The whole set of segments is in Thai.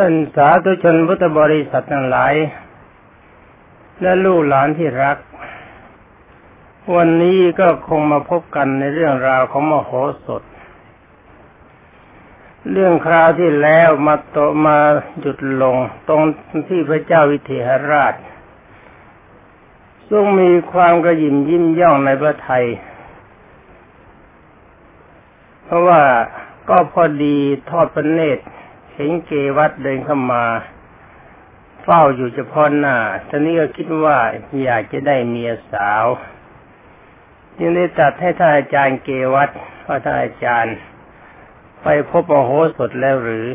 ท่านสาธุชนพุทธบริษัททั้งหลาย และลูกหลานที่รัก วันนี้ก็คงมาพบกันในเรื่องราวของมโหสถ เรื่องคราวที่แล้วมาโตมาหยุดลงตรงที่พระเจ้าวิเทหราชทรงมีความกระยิมยิ้มย่องในพระไทย เพราะว่าก็พอดีทอดพระเนตร เห็นเกวัดเดินเข้ามาเฝ้าอยู่เฉพาะหน้าท่านนี้ก็คิดว่าอยากจะได้เมียสาวจึงได้ตัดให้ท่านอาจารย์เกวัดว่าท่านอาจารย์ ไปพบมโหสถแล้วหรือ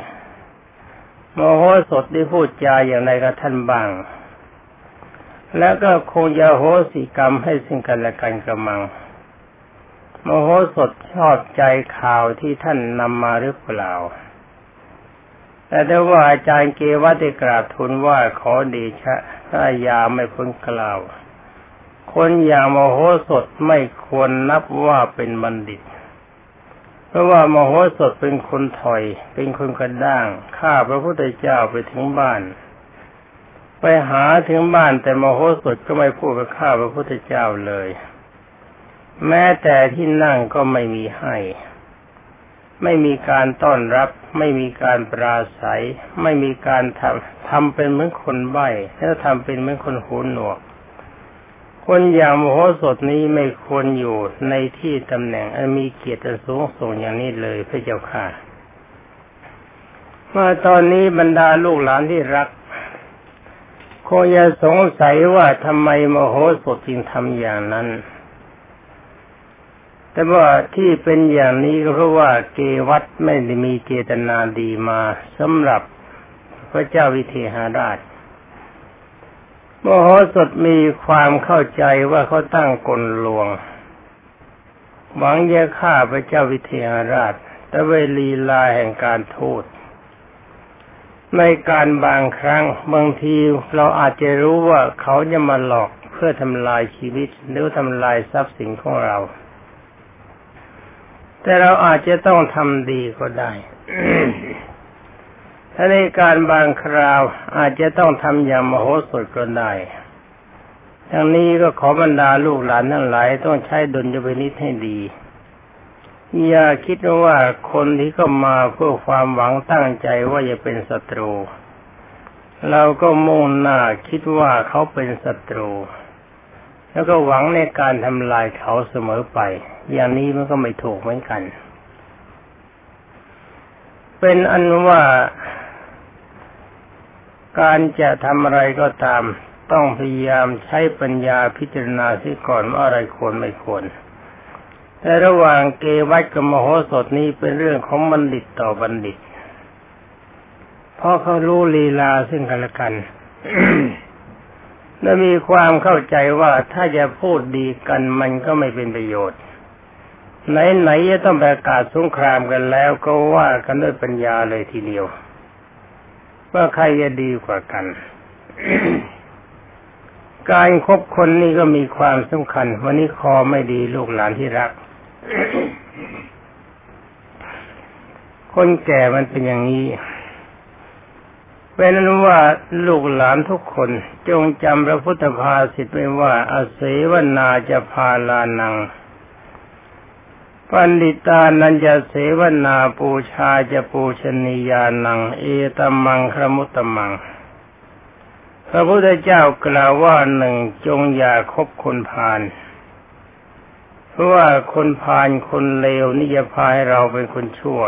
มโหสถได้พูดจาอย่างไรกับท่านบ้าง แล้วก็คงจะโหสิกรรมให้สิ่งกันและกันกระมังมโหสถชอบใจข่าวที่ท่านนำมาหรือเปล่า แต่ได้ว่าอาจารย์เกวัตได้กราบทูลว่าขอเดชะ ถ้ายาไม่พ้นกล่าว คนอย่างมโหสถไม่ควรนับว่าเป็นบัณฑิต เพราะว่ามโหสถเป็นคนถอย เป็นคนกระด้างข้าพระพุทธเจ้าไปถึงบ้าน ไปหาถึงบ้านแต่มโหสถก็ไม่พูดกับข้าพระพุทธเจ้าเลย แม้แต่ที่นั่งก็ไม่มีให้ ไม่มีการต้อนรับ ไม่มีการปราศัย ไม่มีการทำทำเป็นเหมือนคนใบ้แล้วทำเป็นเหมือนคนหูหนวก คนอย่างมโหสถนี้ไม่ควรอยู่ในที่ตำแหน่งอันมีเกียรติสูงส่งอย่างนี้เลยพระเจ้าค่ะมาตอนนี้บรรดาลูกหลานที่รักคงจะสงสัยว่าทำไมมโหสถจึงทำอย่างนั้น แต่ว่าที่เป็นอย่างนี้ก็เพราะว่าเกวัตไม่ได้มีเจตนาดีมาสำหรับพระเจ้าวิเทหาราชมโหสถมีความเข้าใจว่าเขาตั้งกลลวง หวังจะฆ่าพระเจ้าวิเทหาราช แต่เวลีลาแห่งการโทษในการบางครั้งบางทีเราอาจจะรู้ว่าเขาจะมาหลอกเพื่อทำลายชีวิตหรือทำลายทรัพย์สินของเรา แต่เราอาจจะต้องทำดีก็ได้ถ้าในการบางคราวอาจจะต้องทำอย่างมโหสถก็ได้ทั้งนี้ก็ขอบรรดาลูกหลานทั้งหลายต้องใช้ดุลยพินิษให้ดี อย่าคิดว่าคนที่เข้ามาเพื่อความหวังตั้งใจว่าจะเป็นศัตรู เราก็มุ่งหน้าคิดว่าเขาเป็นศัตรู แล้วก็หวังในการทำลายเขาเสมอไป อย่างนี้มันก็ไม่ถูกเหมือนกัน เป็นอันว่าการจะทำอะไรก็ตาม ต้องพยายามใช้ปัญญาพิจารณาที่ก่อนว่าอะไรควรไม่ควร แต่ระหว่างเกวัตกับมโหสถนี้เป็นเรื่องของบัณฑิตต่อบัณฑิต เพราะเขารู้ลีลาซึ่งกันและกัน และมีความเข้าใจว่าถ้าจะพูดดีกันมันก็ไม่เป็นประโยชน์ ไหนๆจะต้องประกาศสงครามกันแล้วก็ว่ากันด้วยปัญญาเลยทีเดียว ว่าใครจะดีกว่ากัน การคบคนนี่ก็มีความสำคัญ วันนี้คอไม่ดีลูกหลานที่รัก คนแก่มันเป็นอย่างนี้ เป็นนั้นว่าลูกหลานทุกคนจงจำพระพุทธภาษิตไว้ว่าอาเสวนาจะพาลานัง ปันดิตานันจะเสวนาปูชาจะปูชนียานัง เอตมังครมุตตมัง พระพุทธเจ้ากล่าวว่าหนึ่งจงอย่าคบคนพาลเพราะว่าคนพาลคนเลวนี่จะพาให้เราเป็นคนชั่ว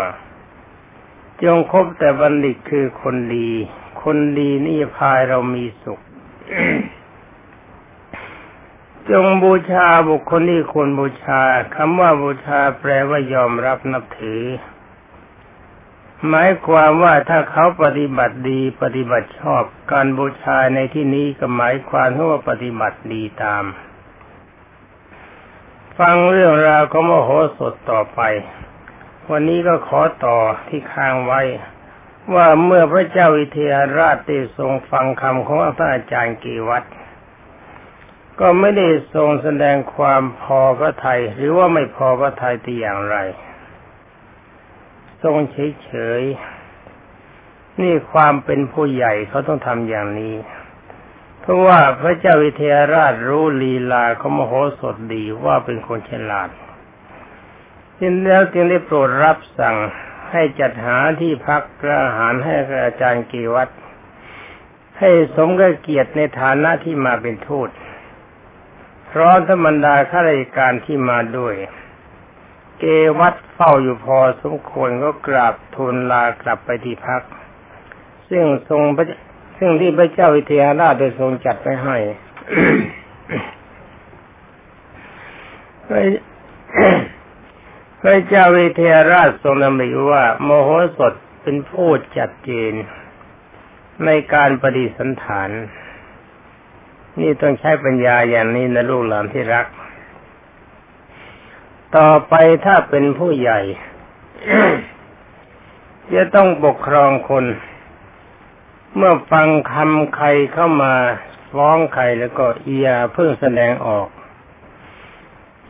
จงคบแต่บัณฑิตคือคนดี คนดีนี่พายเรามีสุข จงบูชาบุคคลที่ควรบูชาคำว่าบูชาแปลว่ายอมรับนับถือ หมายความว่าถ้าเขาปฏิบัติดีปฏิบัติชอบ การบูชาในที่นี้ก็หมายความว่าปฏิบัติดีตาม ฟังเรื่องราวของมโหสถต่อไป วันนี้ก็ขอต่อที่ค้างไว้ ว่าเมื่อพระเจ้าวิเทหราชได้ทรงฟังคำของท่านอาจารย์กีวัตก็ไม่ได้ทรงแสดงความพอพระทัยหรือว่าไม่พอพระทัยแต่อย่างไร ทรงเฉยๆนี่ความเป็นผู้ใหญ่เขาต้องทำอย่างนี้ เพราะว่าพระเจ้าวิเทหราชรู้ลีลาเขามโหสถดีว่าเป็นคนฉลาด จึงแล้วจึงได้โปรดรับสั่งให้จัดหาที่พักกระอาหารให้อาจารย์กีวัตให้สมกับเกียรติในฐานะที่มาเป็นทูตพร้อมธรรมดาข้าราชการที่มาด้วย เกวัดเฝ้าอยู่พอสมควรก็กราบทูลลากลับไปที่พัก ซึ่งทรงซึ่งที่พระเจ้าวิเทหราชได้ทรงจัดไปให้ พระเจ้าวิเทหราชทรงดำริว่า โมโหสถเป็นผู้จัดเจนในการปฏิสันฐาน นี่ต้องใช้ปัญญาอย่างนี้นะลูกหลานที่รัก ต่อไปถ้าเป็นผู้ใหญ่จะต้องปกครองคน เมื่อฟังคำใครเข้ามาฟ้องใครแล้วก็เอียเพิ่งแสดงออก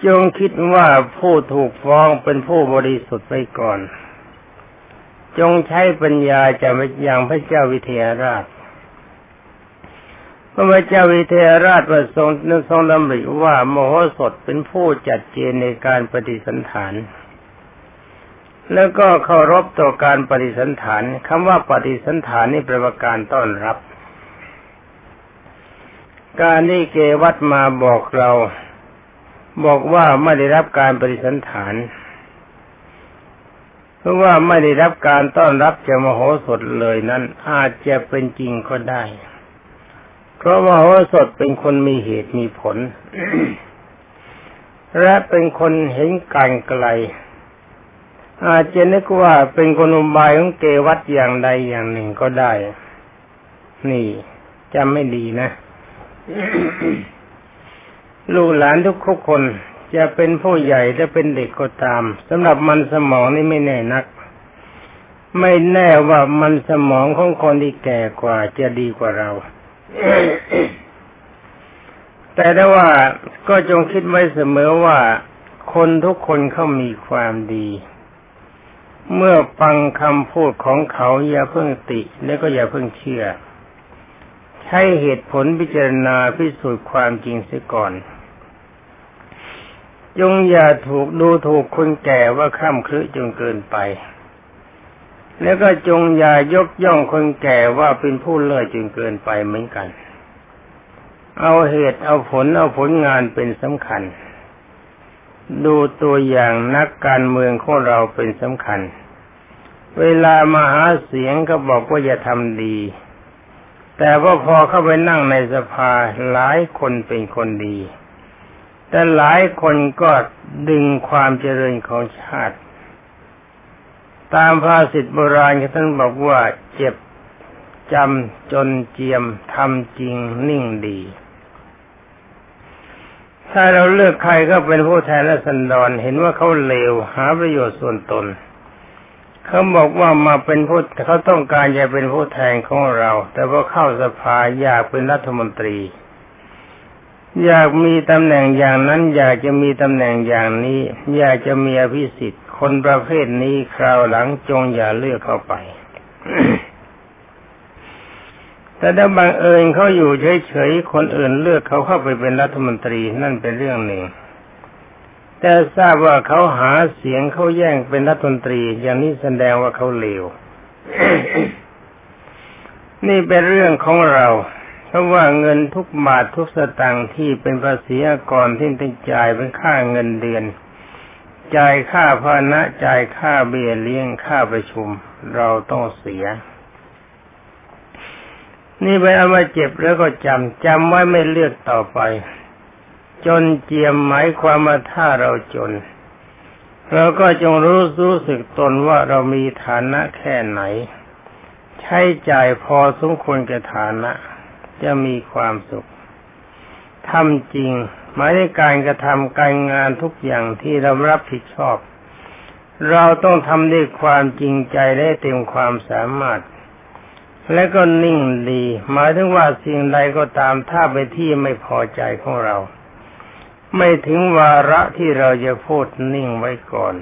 จงคิดว่าผู้ถูกฟ้องเป็นผู้บริสุทธิ์ไปก่อน จงใช้ปัญญาจะอย่างพระเจ้าวิเทหราชพระเจ้าวิเทหราชประทรงนึกทรงดำริว่าโมโหสถเป็นผู้จัดเจนในการปฏิสันฐาน แล้วก็เคารพต่อการปฏิสันฐานคำว่าปฏิสันฐานนี่ปลว่าการต้อนรับ การที่เกวัตมาบอกเรา บอกว่าไม่ได้รับการปฏิสันฐาน เพราะว่าไม่ได้รับการต้อนรับจากมโหสถเลยนั้น อาจจะเป็นจริงก็ได้ เพราะมโหสถเป็นคนมีเหตุมีผล และเป็นคนเห็นการไกล อาจจะนึกว่าเป็นคนอุบายของเกวัตอย่างใดอย่างหนึ่งก็ได้ นี่จำไม่ดีนะ ลูกหลานทุกคนจะเป็นผู้ใหญ่จะเป็นเด็กก็ตามสำหรับมันสมองนี่ไม่แน่นัก ไม่แน่ว่ามันสมองของคนที่แก่กว่าจะดีกว่าเรา แต่ได้ว่าก็จงคิดไว้เสมอว่าคนทุกคนเขามีความดี เมื่อฟังคำพูดของเขาอย่าเพิ่งติ แล้วก็อย่าเพิ่งเชื่อ ใช้เหตุผลพิจารณาพิสูจน์ความจริงเสียก่อน จงอย่าถูกดูถูกคนแก่ว่าข้ามคลึจนเกินไป แล้วก็จงอย่ายกย่องคนแก่ว่าเป็นผู้เลิศจนเกินไปเหมือนกัน เอาเหตุเอาผลเอาผลงานเป็นสำคัญ ดูตัวอย่างนักการเมืองของเราเป็นสำคัญ เวลามาหาเสียงก็บอกว่าอย่าทำดี แต่ว่าพอเข้าไปนั่งในสภาหลายคนเป็นคนดี แต่หลายคนก็ดึงความเจริญของชาติ ตามภาษิตโบราณท่านบอกว่าเจ็บจำจนเจียมทำจริงนิ่งดี ถ้าเราเลือกใครก็เป็นผู้แทนและสันดอนเห็นว่าเขาเลวหาประโยชน์ส่วนตนเขาบอกว่ามาเป็นผู้เขาต้องการจะเป็นผู้แทนของเรา แต่พอเข้าสภาอยากเป็นรัฐมนตรี อยากมีตำแหน่งอย่างนั้น อยากจะมีตำแหน่งอย่างนี้ อยากจะมีอภิสิทธิ์ คนประเภทนี้คราวหลังจงอย่าเลือกเข้าไปแต่ถ้าบังเอิญเขาอยู่เฉยๆ คนอื่นเลือกเขาเข้าไปเป็นรัฐมนตรีนั่นเป็นเรื่องหนึ่ง แต่ทราบว่าเขาหาเสียงเขาแย่งเป็นรัฐมนตรี อย่างนี้แสดงว่าเขาเลว นี่เป็นเรื่องของเรา เพราะว่าเงินทุกบาททุกสตางค์ที่เป็นภาษีก่อนที่ต้องจ่ายเป็นค่าเงินเดือน จ่ายค่าพานะจ่ายค่าเบี้ยเลี้ยงค่าประชุม เราต้องเสีย นี่ไปเอามาเจ็บแล้วก็จำจำไว้ไม่เลือกต่อไป จนเจียมหมายความว่าถ้าเราจนเราก็จงรู้รู้สึกตนว่าเรามีฐานะแค่ไหน ใช้จ่ายพอสมควรแก่ฐานะ จะมีความสุขทำจริงหมายในการกระทำการงานทุกอย่างที่เรารับผิดชอบ เราต้องทำด้วยความจริงใจและเต็มความสามารถ และก็นิ่งดี หมายถึงว่าสิ่งใดก็ตามถ้าไปที่ไม่พอใจของเรา ไม่ถึงวาระที่เราจะพูดนิ่งไว้ก่อน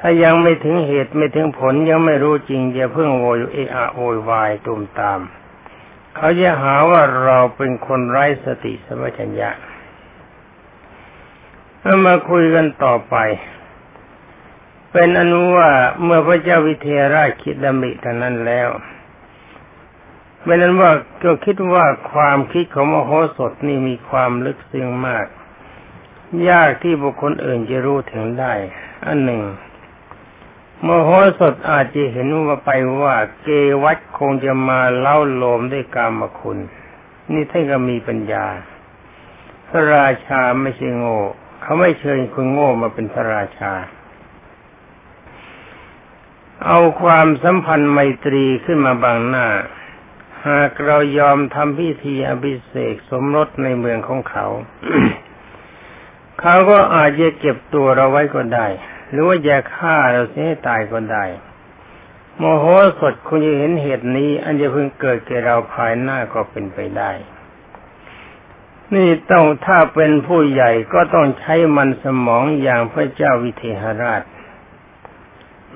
ถ้ายังไม่ถึงเหตุไม่ถึงผลยังไม่รู้จริงอย่าเพิ่งโวยเอะอะโวยวายตุมตาม เขาจะหาว่าเราเป็นคนไร้สติสมัชัญญะมาคุยกันต่อไป เป็นอนุว่าเมื่อพระเจ้าวิเทหราชคิดดำริทางนั้นแล้วเป็นนั้นว่าก็คิดว่าความคิดของมโหสถนี่มีความลึกซึ้งมาก ยากที่บุคคลอื่นจะรู้ถึงได้ อันหนึ่ง มโหสถอาจจะเห็นว่าไปว่าเกวัตคงจะมาเล่าโลมด้วยกามคุณ นี่ท่านก็มีปัญญา พระราชาไม่ใช่โง่เขาไม่เชิญคนโง่มาเป็นพระราชา เอาความสัมพันธ์ไมตรีขึ้นมาบังหน้า หากเรายอมทำพิธีอภิเษกสมรสในเมืองของเขา เขาก็อาจจะเก็บตัวเราไว้ก็ได้ หรือว่าจะฆ่าเราเสียให้ตายก็ได้โมโหสดคุณจะเห็นเหตุนี้ อันจะเพิ่งเกิดแก่เราภายหน้าก็เป็นไปได้ นี่ต้องถ้าเป็นผู้ใหญ่ก็ต้องใช้มันสมองอย่างพระเจ้าวิเทหราช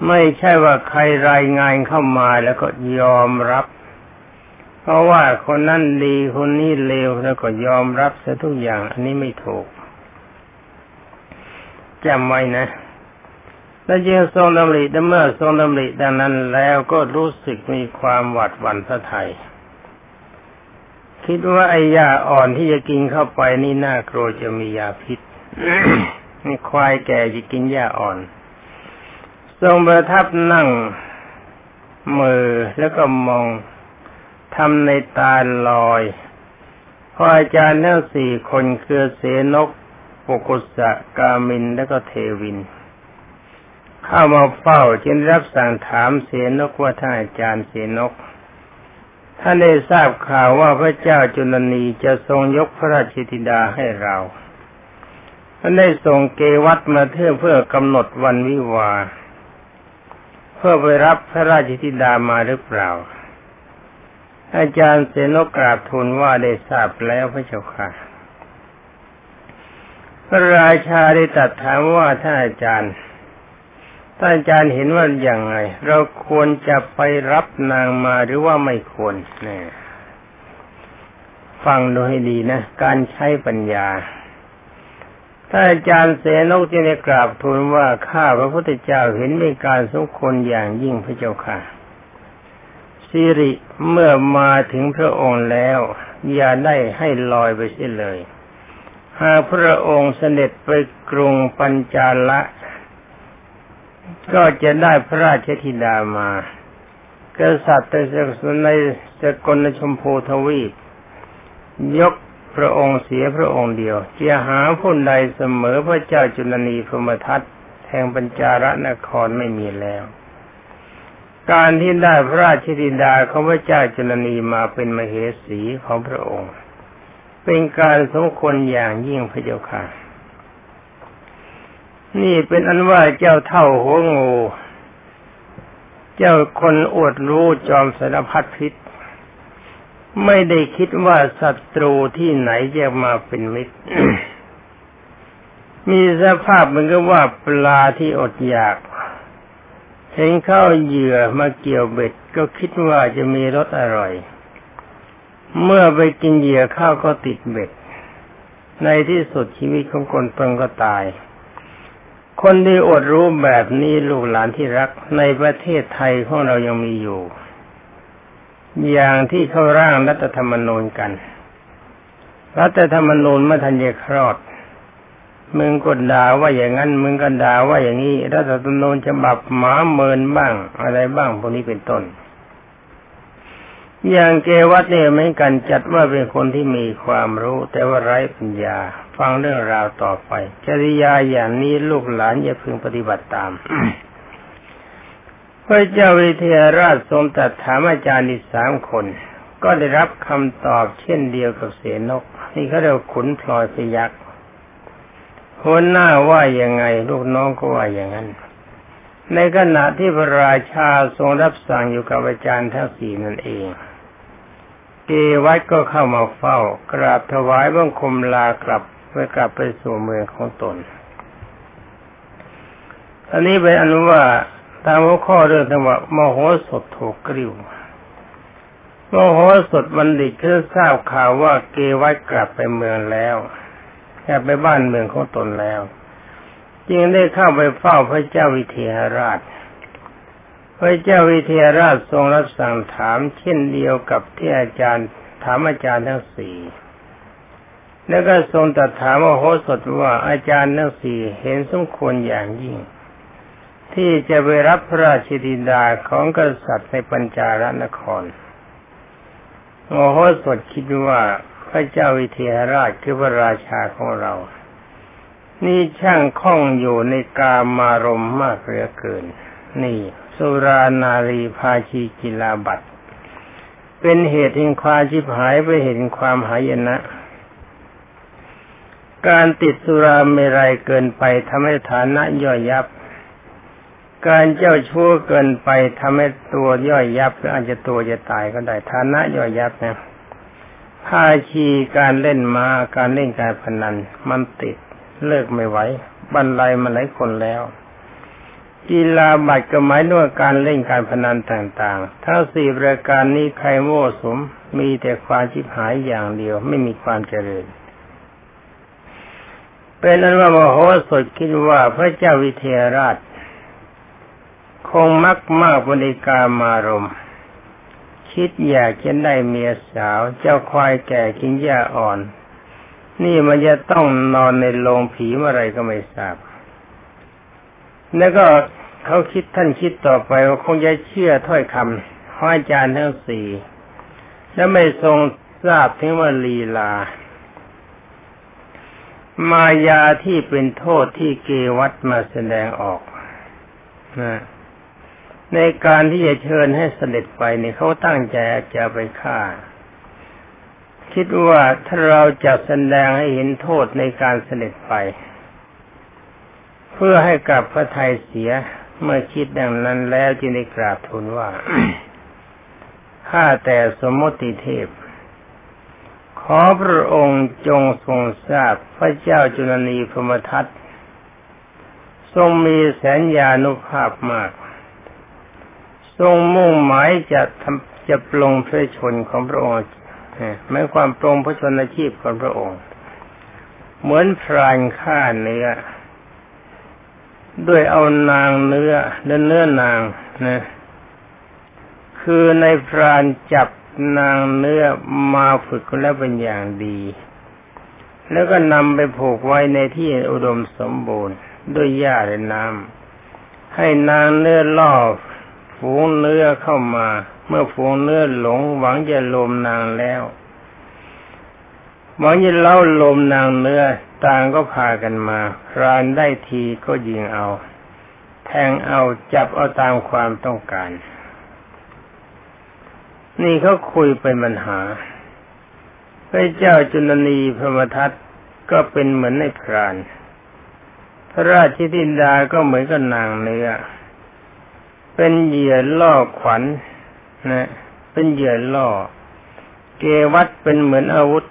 ไม่ใช่ว่าใครรายงานเข้ามาแล้วก็ยอมรับ เพราะว่าคนนั้นดีคนนี้เลวแล้วก็ยอมรับซะทุกอย่าง อันนี้ไม่ถูกจำไว้นะ แล้วยังทรงดำริเมื่อทรงดำริดังนั้นแล้วก็รู้สึกมีความหวาดหวั่นพระไทย คิดว่าไอ้ยาอ่อนที่จะกินเข้าไปนี่น่ากลัวจะมียาพิษนี่ควายแก่จะกินหญ้าอ่อน ทรงประทับนั่งมือแล้วก็มองทำในตาลอยพออาจารย์ทั้งสี่คนคือเสนกปกุสะกามินแล้วก็เทวิน เข้ามาเฝ้าจึงรับสั่งถามเสนกว่าท่านอาจารย์เสนกท่านได้ทราบข่าวว่าพระเจ้าจุลนีจะทรงยกพระราชธิดาให้เราท่านได้ส่งเกวัตมาเทื่อเพื่อกำหนดวันวิวาเพื่อไปรับพระราชธิดามาหรือเปล่า อาจารย์เสนกราบทูลว่าได้ทราบแล้วพระเจ้าค่ะ พระราชาได้ตรัสถามว่าท่านอาจารย์ ท่านอาจารย์เห็นว่าอย่างไรเราควรจะไปรับนางมาหรือว่าไม่ควรเนี่ยฟังดูให้ดีนะ การใช้ปัญญาถ้านอาจารย์เสนกจะได้กราบทูลว่าข้าพระพุทธเจ้าเห็นในการสมควรอย่างยิ่งพระเจ้าค่ะสิริเมื่อมาถึงพระองค์แล้ว อย่าได้ให้ลอยไปเสียเลย หากพระองค์เสด็จไปกรุงปัญจาละ ก็จะได้พระราชธิดามากษัตริย์ในสกลชมพูทวีป ยกพระองค์เสียพระองค์เดียวจะหาผู้ใดเสมอพระเจ้าจุลนีพรมทัตแห่งปัญจารนครไม่มีแล้ว การที่ได้พระราชธิดาของพระเจ้าจุลนีมาเป็นมเหสีของพระองค์ เป็นการสมควรอย่างยิ่งพระเจ้าค่ะ นี่เป็นอันว่าเจ้าเท่าหัวงู เจ้าคนอวดรู้จอมสารพัดพิษ ไม่ได้คิดว่าศัตรูที่ไหนจะมาเป็นมิตร มีสภาพเหมือนกับว่าปลาที่อดอยาก เห็นข้าวเหยื่อมาเกี่ยวเบ็ดก็คิดว่าจะมีรสอร่อย เมื่อไปกินเหยื่อข้าวก็ติดเบ็ด ในที่สุดชีวิตของคนเปิงก็ตาย คนที่อดรู้แบบนี้ลูกหลานที่รักในประเทศไทยของเรายังมีอยู่ อย่างที่เขาร่างรัฐธรรมนูญกัน รัฐธรรมนูญเมื่อทันเยครอดมึงก็ด่าว่าอย่างนั้น มึงก็ด่าว่าอย่างนี้รัฐธรรมนูญฉบับหมาเมินบ้าง อะไรบ้างพวกนี้เป็นต้น อย่างเกวัตเนี่ยเหมือนกันจัดว่าเป็นคนที่มีความรู้ แต่ว่าไร้ปัญญา ฟังเรื่องราวต่อไป จริยาอย่างนี้ลูกหลานอย่าพึงปฏิบัติตาม พระเจ้าวิเทหราชทรงตรัสถามอาจารย์อีกสามคน ก็ได้รับคำตอบเช่นเดียวกับเสนก นี่เขาเรียกขุนพลอยพยักหัวหน้าว่ายังไง ลูกน้องก็ว่าอย่างนั้น ในขณะที่พระราชาทรงรับสั่งอยู่กับอาจารย์ทั้งสี่นั่นเองเกวัดก็เข้ามาเฝ้ากราบถวายบังคมลากลับ เพื่อกลับไปสู่เมืองของตน อันนี้เป็นอนุว่าตามหัวข้อเรื่องที่ว่ามโหสถถูกกริ้วมโหสถบัณฑิตก็ทราบข่าวว่าเกวัตกลับไปเมืองแล้วกลับไปบ้านเมืองของตนแล้ว จึงได้เข้าไปเฝ้าพระเจ้าวิเทหราช พระเจ้าวิเทหราชทรงรับสั่งถามเช่นเดียวกับที่อาจารย์ถามอาจารย์ทั้งสี่ แล้วก็ทรงตรัสถามโหสถว่าอาจารย์ทั้งสี่เห็นสมควรอย่างยิ่ง ที่จะไปรับพระราชดิดาของกษัตริย์ในปัญจารนครโอโหสถคิดว่าพระเจ้าวิเทหราชคือพระราชาของเรา นี่ช่างคล่องอยู่ในกามารมมากเหลือเกิน นี่ สุรานารีภาชีกิลาบัตเป็นเหตุแห่งความชิบหายไปเห็นความหายนะ การติดสุราเมรัยเกินไปทำให้ฐานะย่อยยับ การเจ้าชู้เกินไปทำให้ตัวย่อยยับหรืออาจจะตัวจะตายก็ได้ฐานะย่อยยับนะพาชีการเล่นมาการเล่นการพนัน มันติดเลิกไม่ไหวบรรลัยมาหลายคนแล้ว กีฬาบัตรก็หมายถึงการเล่นการพนันต่างๆ ทั้งสี่ประการนี้ใครโม่สมมีแต่ความชิบหายอย่างเดียวไม่มีความเจริญ เป็นนั้นว่ามโหสถคิดว่าพระเจ้าวิเทหราช คงมักมากบริการมารม คิดอยากจะได้เมียสาว เจ้าควายแก่กินหญ้าอ่อน นี่มันจะต้องนอนในโรงผีเมื่อไรก็ไม่ทราบ แล้วก็เขาคิดท่านคิดต่อไปว่าคงจะเชื่อถ้อยคำของอาจารย์ทั้งสี่และไม่ทรงทราบถึงว่าลีลา มายาที่เป็นโทษที่เกวัตมาแสดงออกนะในการที่จะเชิญให้เสด็จไปเนี่ยเขาตั้งใจจะไปฆ่า คิดว่าถ้าเราจะแสดงให้เห็นโทษในการเสด็จไป เพื่อให้กับพระไทยเสียเมื่อคิดดังนั้นแล้วจึงได้กราบทูลว่าข้าแต่สมมติเทพ ขอพระองค์จงทรงทราบพระเจ้าจุลนีพมทัตทรงมีแสนยานุภาพมาก ทรงมุ่งหมายจะทำจะปลงพระชนของพระองค์ไม่ความปรงพระชนอาชีพของพระองค์ เหมือนพรานฆ่าเนื้อด้วยเอานางเนื้อเนื้อเนื้อนางนะคือในพรานจับ นางเนื้อมาฝึกแล้วเป็นอย่างดี แล้วก็นำไปผูกไว้ในที่อุดมสมบูรณ์ ด้วยหญ้าและน้ำให้นางเนื้อล่อฝูงเนื้อเข้ามา เมื่อฝูงเนื้อหลงหวังจะลมนางแล้วหวังจะเล่าลมนางเนื้อต่างก็พากันมา รานได้ทีก็ยิงเอา แทงเอาจับเอาตามความต้องการ นี่เขาคุยเป็นปัญหา พระเจ้าจุลนีพรมทัตก็เป็นเหมือนในพราน พระราชธิดาก็เหมือนกับนางเนื้อ เป็นเหยื่อล่อขวัญนนะ เป็นเหยื่อล่อ เกวัตเป็นเหมือนอาวุธ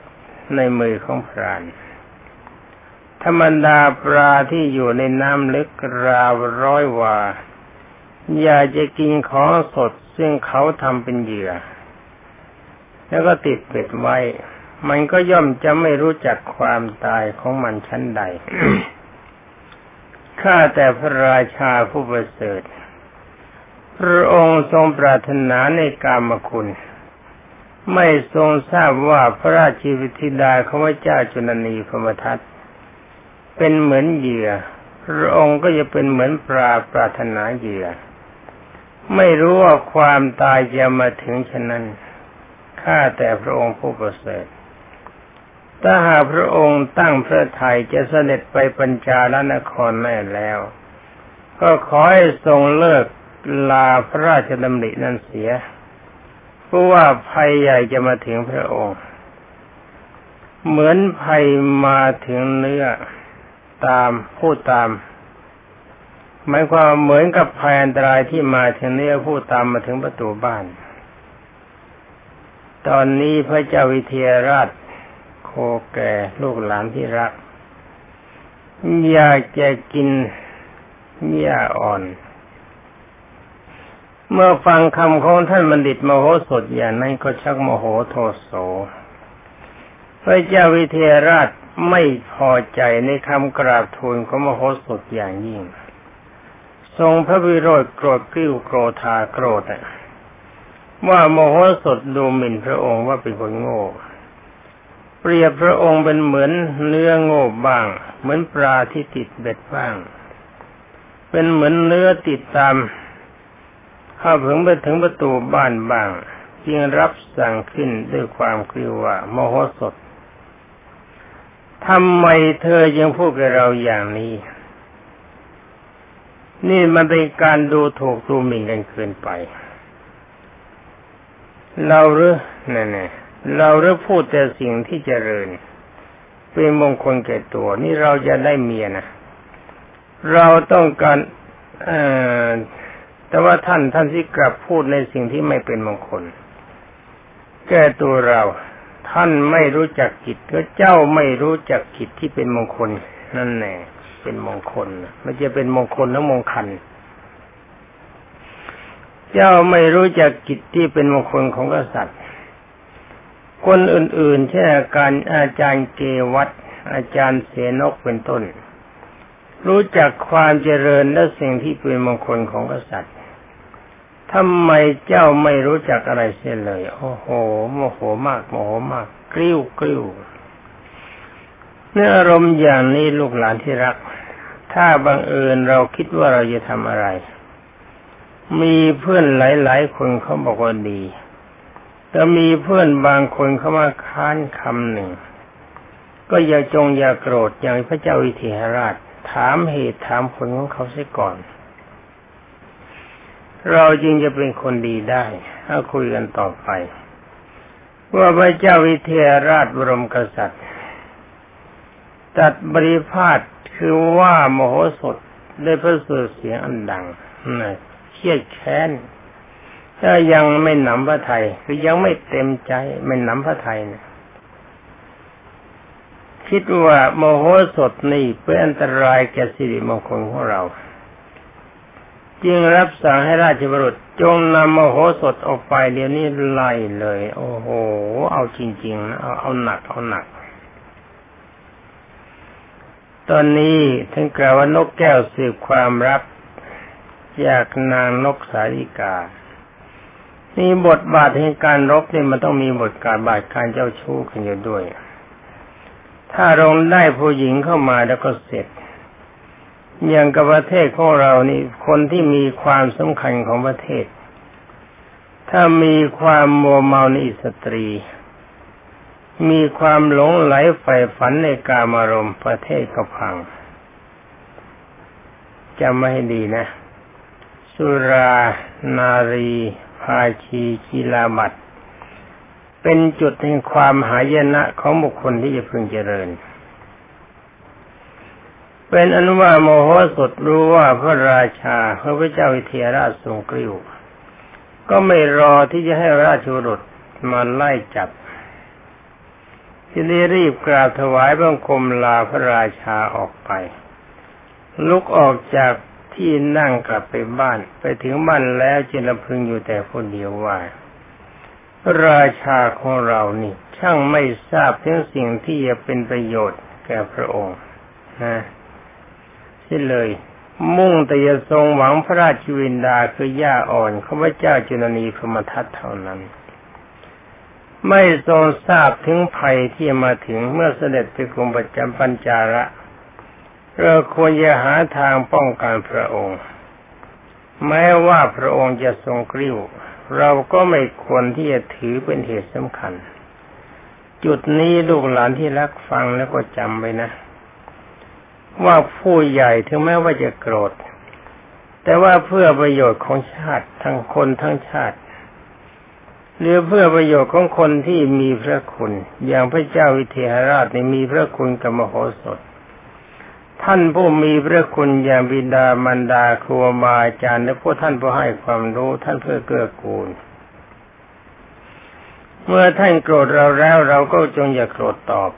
ในมือของพราน ธรรมดาปลาที่อยู่ในน้ำลึกราวร้อยวา อยากจะกินของสดซึ่งเขาทำเป็นเหยื่อ แล้วก็ติดเป็ดไว้ มันก็ย่อมจะไม่รู้จักความตายของมันชั้นใด ข้าแต่พระราชาผู้ประเสริฐ พระองค์ทรงปรารถนาในกามคุณ ไม่ทรงทราบว่าพระราชีวิธิดาของพระเจ้าจุนนีพมทัตเป็นเหมือนเหยื่อ พระองค์ก็จะเป็นเหมือนปลาปรารถนาเหยื่อ ไม่รู้ว่าความตายจะมาถึงฉะนั้น ข้าแต่พระองค์ผู้ประเสริฐถ้าหากพระองค์ตั้งพระทัยจะเสด็จไปปัญจาลนครแน่แล้ว ก็ขอให้ทรงเลิกลาพระราชดำรินั้นเสีย เพราะว่าภัยใหญ่จะมาถึงพระองค์ เหมือนภัยมาถึงเนื้อตามพูดตามหมายความเหมือนกับภัยอันตรายที่มาถึงเนี้อพูดตามมาถึงประตูบ้าน ตอนนี้พระเจ้าวิเทหราช โคแก่ลูกหลานที่รัก อยากจะกินหญ้าอ่อน เมื่อฟังคำของท่านบัณฑิตมโหสถอย่างนั้นก็ชักโมโหโทโส พระเจ้าวิเทหราชไม่พอใจในคำกราบทูลของมโหสถอย่างยิ่ง ทรงพระวิโรธโกรธกริ้วโกรธาโกรธ ว่าโมโหสถดูหมิ่นพระองค์ว่าเป็นคนโง่ เปรียบพระองค์เป็นเหมือนเนื้อโง่บ้าง เหมือนปลาที่ติดเบ็ดบ้าง เป็นเหมือนเนื้อติดตามข้าเพิ่งไปถึงประตูบ้านบ้างจึงรับสั่งขึ้นด้วยความกลัวว่าโมโหสถทำไมเธอยังพูดกับเราอย่างนี้ นี่มันเป็นการดูถูกดูหมิ่นกันเกินไป เราหรือนี่นเราหรือพูดแต่สิ่งที่เจริญ เป็นมงคลแก่ตัว นี่เราจะได้เมียนะเราต้องการเอ่อแต่ว่าท่านท่านที่กลับพูดในสิ่งที่ไม่เป็นมงคล แก้ตัวเราท่านไม่รู้จักกิจก็เจ้าไม่รู้จักกิจที่เป็นมงคล นั่นแน่เป็นมงคลไมันจะเป็นมงคลแล้วมงคัน เจ้าไม่รู้จักกิจที่เป็นมงคลของกษัตริย์ คนอื่นๆ เช่นอาการอาจารย์เกวัตอาจารย์เสนกเป็นต้น รู้จักความเจริญและสิ่งที่เป็นมงคลของกษัตริย์ทำไมเจ้าไม่รู้จักอะไรเสียเลย โอ้โหโมโหมากโมโหมาก กริ้วกริ้วเนื้ออารมณ์อย่างนี้ลูกหลานที่รัก ถ้าบังเอิญเราคิดว่าเราจะทำอะไร มีเพื่อนหลาย ๆ คนเขาบอกว่าดี แต่มีเพื่อนบางคนเขามาค้านคำหนึ่ง ก็อย่าจงอย่าโกรธอย่างพระเจ้าวิเทหราช ถามเหตุถามผลของเขาเสียก่อน เราจึงจะเป็นคนดีได้ ถ้าคุยกันต่อไป ว่าพระเจ้าวิเทหราชบรมกษัตริย์ตัดบริพาทคือว่ามโหสถได้พระสุเสียงอันดังนะ เครียดแค้นถ้ายังไม่หนำพระไทยคือยังไม่เต็มใจไม่หนำพระไทยนะคิดว่าโมโหสถนี่เป็นอันตรายแก่สิริมงคลของเรา จึงรับสั่งให้ราชบุรุษจงนำโมโหสถออกไปเดี๋ยวนี้ไล่เลย โอ้โห เอาจริงๆนะเอาเอาหนักเอาหนัก ตอนนี้ถึงกล่าวว่านกแก้วสืบความรับ จากนางนกสาริกานี่บทบาทแห่งการรบนี่มันต้องมีบทการบาทการเจ้าชู้กันอยู่ด้วย ถ้าลงได้ผู้หญิงเข้ามาแล้วก็เสร็จ อย่างกับประเทศของเรานี่คนที่มีความสำคัญของประเทศ ถ้ามีความโมเมาในสตรี มีความหลงใหลใฝ่ฝันในกามารมณ์ประเทศก็พังจำไว้ให้ดีนะ สุรา นารี พาชีกีฬาบัตรเป็นจุดแห่งความหายนะของบุคคลที่จะพึงเจริญ เป็นอันว่ามโหสถรู้ว่าพระราชาพระพเจ้าวิเทหราชทรงกริ้วก็ไม่รอที่จะให้ราชบุรุษมาไล่จับที่ได้รีบกราบถวายบังคมลาพระราชาออกไป ลุกออกจาก ที่นั่งกลับไปบ้าน ไปถึงบ้านแล้วจินพึงอยู่แต่คนเดียวว่า ราชาของเรานี่ ช่างไม่ทราบถึงสิ่งที่จะเป็นประโยชน์แก่พระองค์นะที่เลย มุ่งแต่จะทรงหวังพระราชวินดาคือย่าอ่อนข้าพเจ้าจุลนีพรมทัตเท่านั้น ไม่ทรงทราบถึงภัยที่มาถึงเมื่อเสด็จไปกรุงประจำปัญจาระ เราควรจะหาทางป้องกันพระองค์ แม้ว่าพระองค์จะทรงกริ้ว เราก็ไม่ควรที่จะถือเป็นเหตุสำคัญ จุดนี้ลูกหลานที่รักฟังแล้วก็จำไว้นะ ว่าผู้ใหญ่ถึงแม้ว่าจะโกรธ แต่ว่าเพื่อประโยชน์ของชาติทั้งคนทั้งชาติหรือเพื่อประโยชน์ของคนที่มีพระคุณ อย่างพระเจ้าวิเทหราชในมีพระคุณกับมโหสถ ท่านผู้มีพระคุณอย่างบิดามารดาครูบาอาจารย์และพวกท่านผู้ให้ความรู้ท่านเพื่อเกื้อกูล เมื่อท่านโกรธเราแล้วเราก็จงอย่าโกรธตอบ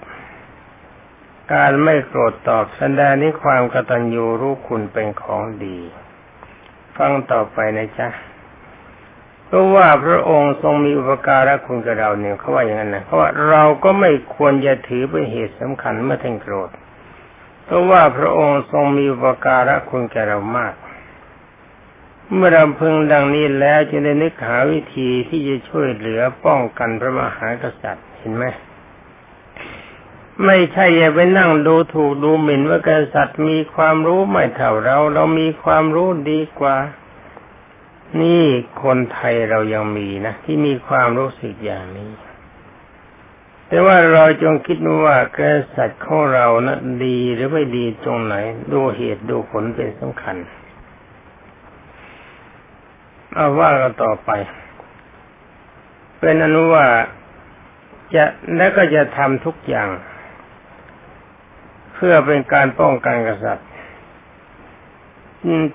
การไม่โกรธตอบแสดงนี้ความกตัญญูรู้คุณเป็นของดี ฟังต่อไปนะจ๊ะเพราะว่าพระองค์ทรงมีอุปการะคุณกับเราเนี่ยเขาว่าอย่างนั้นนะเพราะว่าเราก็ไม่ควรจะถือเป็นเหตุสำคัญเมื่อท่านโกรธ เพราะว่าพระองค์ทรงมีอุปการะคุณแก่เรามาก เมื่อเราพึงดังนี้แล้วจึงได้นึกหาวิธีที่จะช่วยเหลือป้องกันพระมหากษัตริย์เห็นไหมไม่ใช่อย่าไปนั่งดูถูกดูหมิ่นว่ากษัตริย์มีความรู้ไม่เท่าเรา เรามีความรู้ดีกว่า นี่คนไทยเรายังมีนะที่มีความรู้สึกอย่างนี้ แต่ว่าเราจงคิดว่ากษัตริย์ของเรานะดีหรือไม่ดีตรงไหน ดูเหตุดูผลเป็นสำคัญ เอาว่ากันต่อไป เป็นอนุว่าจะและก็จะทำทุกอย่าง เพื่อเป็นการป้องกันกษัตริย์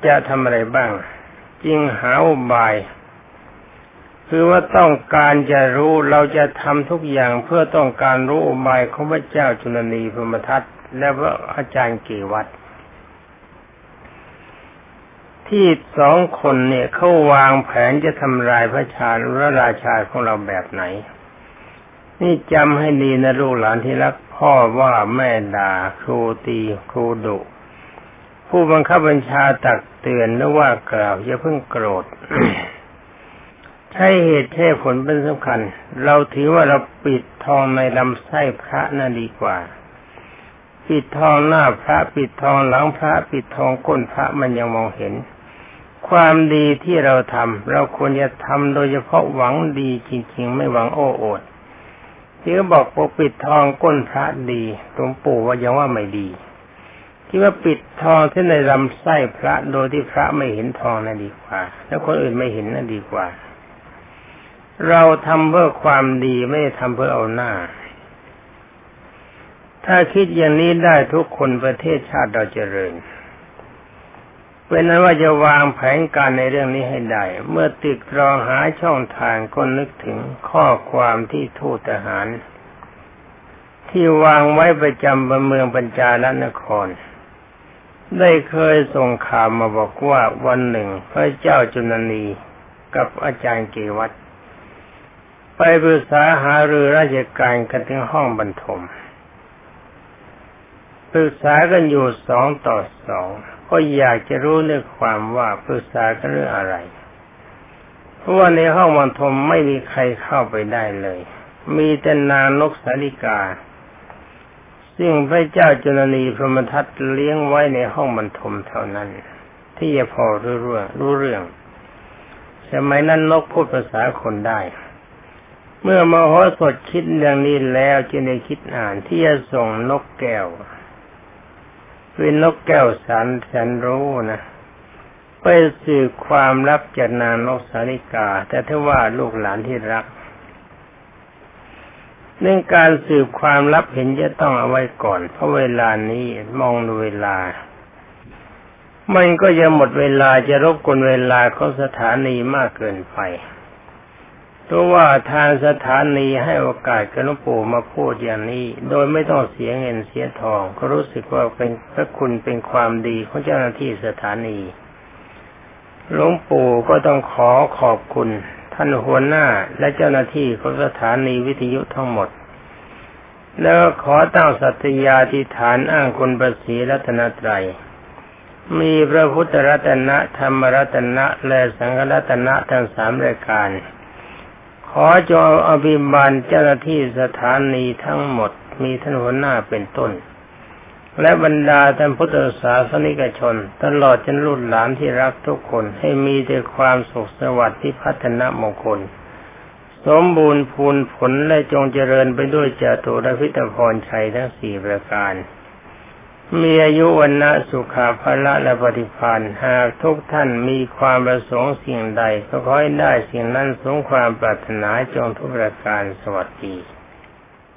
จะทำอะไรบ้าง จึงหาอุบาย คือว่าต้องการจะรู้เราจะทำทุกอย่างเพื่อต้องการรู้อุบายของพระเจ้าจุลนีพรมทัตและพระอาจารย์เกวัตที่สองคนเนี่ยเขาวางแผนจะทำลายพระชาหรือราชาของเราแบบไหน นี่จำให้ดีนะลูกหลานที่รักพ่อว่าแม่ด่าครูตีครูดุผู้บังคับบัญชาตักเตือนหรือว่ากล่าวอย่าเพิ่งโกรธ ใช่เหตุแค่ผลเป็นสำคัญ เราถือว่าเราปิดทองในลำไส้พระน่าดีกว่า ปิดทองหน้าพระปิดทองหลังพระ ปิดทองก้นพระมันยังมองเห็น ความดีที่เราทำเราควรจะทำโดยเฉพาะหวังดีจริง ๆ ไม่หวังโอ้อดที่เขาบอกปกปิดทองก้นพระดีหลวงปู่ว่ายังว่าไม่ดีที่ว่าปิดทองที่ในลำไส้พระโดยที่พระไม่เห็นทองนั่นดีกว่า แล้วคนอื่นไม่เห็นนั่นดีกว่า เราทำเพื่อความดีไม่ได้ทำเพื่อเอาหน้า ถ้าคิดอย่างนี้ได้ทุกคนประเทศชาติเราเจริญเป็นนั้นว่าจะวางแผนการในเรื่องนี้ให้ได้ เมื่อติดรองหาช่องทางก็นึกถึงข้อความที่ทูตทหาร ที่วางไว้ประจำบนเมืองปัญจาลนคร ได้เคยส่งข่าวมาบอกว่าวันหนึ่งพระเจ้าจุนนีกับอาจารย์เกวัต ไปปรึกษาหารือราชการกันถึงห้องบรรทมปรึกษากันอยู่สองต่อสองก็อยากจะรู้เรื่องความว่าปรึกษากันเรื่องอะไรเพราะว่าในห้องบรรทมไม่มีใครเข้าไปได้เลย มีแต่นางนกสาลิกา ซึ่งพระเจ้าจุลนีพรหมทัตเลี้ยงไว้ในห้องบรรทมเท่านั้น ที่จะพอรู้เรื่องรู้เรื่องสมัยนั้นนกพูดภาษาคนได้ เมื่อมโหสถคิดอย่างนี้แล้วจึงได้คิดอ่านที่จะส่งนกแก้วเป็นนกแก้วสันแสนรู้นะไปสื่อความลับจากนางนกสาริกา แต่ถ้าว่าลูกหลานที่รัก เรื่องการสืบความลับเห็นจะต้องเอาไว้ก่อน เพราะเวลานี้มองดูเวลา มันก็จะหมดเวลาจะรบกวนเวลาของสถานีมากเกินไป เพราะว่าทางสถานีให้โอกาสกับหลวงปู่มาพูดอย่างนี้ โดยไม่ต้องเสียเงินเสียทอง ก็รู้สึกว่าเป็นพระคุณเป็นความดีของเจ้าหน้าที่สถานีหลวงปู่ก็ต้องขอขอบคุณท่านหัวหน้าและเจ้าหน้าที่ของสถานีวิทยุทั้งหมด แล้วขอตั้งสัตยาธิฐานอ้างคุณประสีรัตนตรัย มีพระพุทธรัตนะธรรมรัตนะและสังฆรัตนะทั้งสามรายการ ขอจงอภิบาลเจ้าหน้าที่สถานีทั้งหมดมีท่านหัวหน้าเป็นต้น และบรรดาท่านพุทธศาสนิกชน ตลอดจนรุ่นหลานที่รักทุกคนให้มีแต่ความสุขสวัสดิ์ที่พัฒนามงคล สมบูรณ์พูนผลและจงเจริญไปด้วยจตุรพิตพรชัยทั้งสี่ประการ มีอายุวันนะสุขาภละและปฏิพันธ์หากทุกท่านมีความประสงค์สิ่งใด ก็ขอให้ได้สิ่งนั้นสงความปรารถนาจงทุกประการสวัสดี